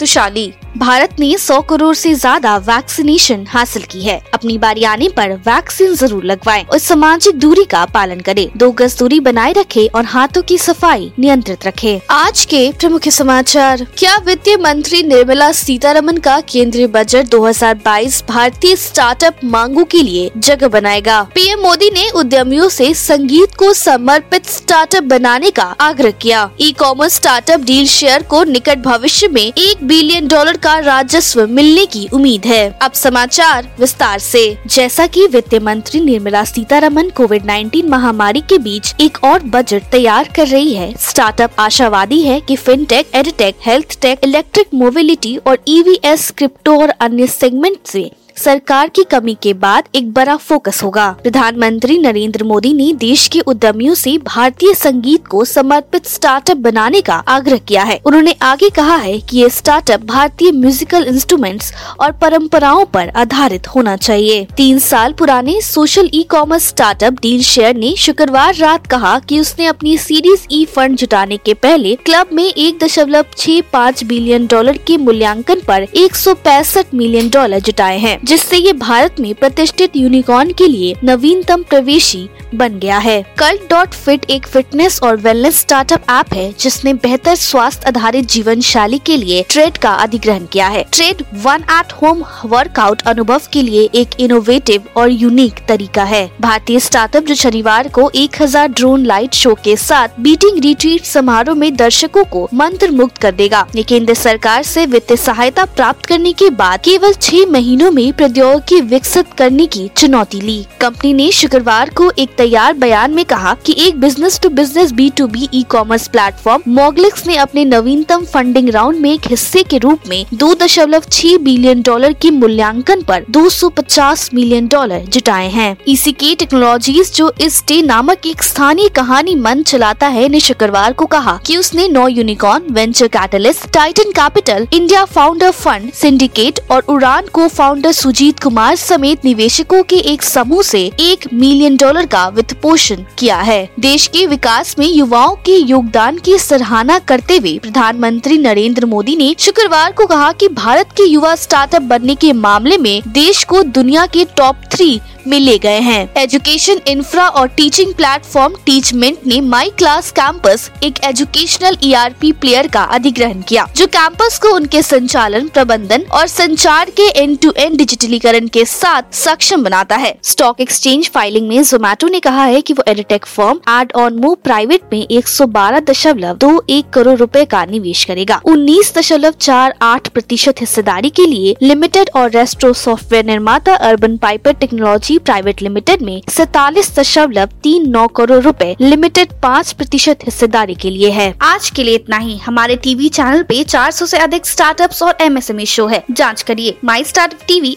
तुशाली भारत ने 100 करोड़ से ज़्यादा वैक्सीनेशन हासिल की है। अपनी बारी आने पर वैक्सीन ज़रूर लगवाएँ और सामाजिक दूरी का पालन करें। दो गज दूरी बनाए रखें और हाथों की सफ़ाई नियंत्रित रखें। आज के प्रमुख समाचार। क्या वित्त मंत्री निर्मला सीतारमन का केंद्रीय बजट 2022 भारतीय स्टार्टअप मांगों के लिए जगह बनाएगा? पीएम मोदी ने उद्यमियों से संगीत को समर्पित स्टार्टअप बनाने का आग्रह किया। E commerce startup deal share को निकट भविष्य में एक बिलियन डॉलर का राजस्व मिलने की उम्मीद है। अब समाचार विस्तार से। जैसा कि वित्त मंत्री निर्मला सीतारमन कोविड 19 महामारी के बीच एक और बजट तैयार कर रही है। स्टार्टअप आशावादी है कि fintech edtech health tech electric mobility और ईवीएस क्रिप्टो और अन्य सेगमेंट से सरकार की कमी के बाद एक बड़ा फोकस होगा। प्रधानमंत्री नरेंद्र मोदी ने देश के उद्यमियों से भारतीय संगीत को समर्पित स्टार्टअप बनाने का आग्रह किया है। उन्होंने आगे कहा है कि ये स्टार्टअप भारतीय म्यूजिकल इंस्ट्रूमेंट्स और परंपराओं पर आधारित होना चाहिए। तीन साल पुराने social e commerce startup deal share ने शुक्रवार रात कहा कि उसने अपनी सीरीज़ ई फंड जुटाने के पहले क्लब में एक दशमलव छह पाँच बिलियन डॉलर के मूल्यांकन पर एक सौ पैंसठ मिलियन डॉलर जुटाए हैं। जिससे ये भारत में प्रतिष्ठित यूनिकॉर्न के लिए नवीनतम प्रवेशी बन गया है। कल्ट डॉट फिट एक फिटनेस और वेलनेस स्टार्टअप ऐप है, जिसने बेहतर स्वास्थ्य आधारित जीवन शैली के लिए ट्रेड का अधिग्रहण किया है। Trade one at home workout अनुभव के लिए एक इनोवेटिव और यूनिक तरीका है। भारतीय स्टार्टअप जो शनिवार को 1000 ड्रोन लाइट शो के साथ बीटिंग रिट्रीट समारोह में दर्शकों को मंत्र मुक्त कर देगा। ये केंद्र सरकार से वित्तीय सहायता प्राप्त करने के बाद केवल छह महीनों में प्रौद्योगिकी विकसित करने की चुनौती ली। कंपनी ने शुक्रवार को एक तैयार बयान में कहा कि एक business to business B to B e commerce platform Moglix ने अपने नवीनतम फंडिंग राउंड में एक हिस्से के रूप में दो दशमलव छह बिलियन डॉलर के मूल्यांकन पर 250 मिलियन डॉलर जुटाए हैं। इसी के टेक्नोलॉजीज़ जो इस डे नामक एक स्थानीय कहानी मंच चलाता है, ने शुक्रवार को कहा कि उसने नौ Unicorn Venture Catalyst Titan Capital India Founder Fund Syndicate और उड़ान को फाउंडर सुजीत कुमार समेत निवेशकों के एक समूह से एक मिलियन डॉलर का वित्त पोषण किया है। देश के विकास में युवाओं के योगदान की सराहना करते हुए प्रधानमंत्री नरेंद्र मोदी ने शुक्रवार को कहा कि भारत के युवा स्टार्टअप बनने के मामले में देश को दुनिया के टॉप थ्री में ले गए हैं। एजुकेशन इंफ्रा और टीचिंग प्लेटफॉर्म टीचमेंट ने माई क्लास कैंपस एक एजुकेशनल ईआरपी प्लेयर का अधिग्रहण किया, जो कैंपस को उनके संचालन, प्रबंधन और संचार के एंड टू एंड डिजिटलीकरण के साथ सक्षम बनाता है। स्टॉक एक्सचेंज फाइलिंग में जोमेटो ने कहा है कि वो edtech firm Ed On Move private में एक सौ बारह दशमलव दो एक करोड़ रुपए का निवेश करेगा। उन्नीस दशमलव चार आठ प्रतिशत हिस्सेदारी के लिए लिमिटेड और रेस्ट्रो सॉफ्टवेयर निर्माता Urban Piper technology private limited में सैतालीस दशमलव तीन नौ करोड़ रुपए लिमिटेड पाँच प्रतिशत हिस्सेदारी के लिए है। आज के लिए इतना ही। हमारे टीवी चैनल पे 400 से अधिक स्टार्टअप्स और एमएसएमई शो है। जाँच करिए। My startup TV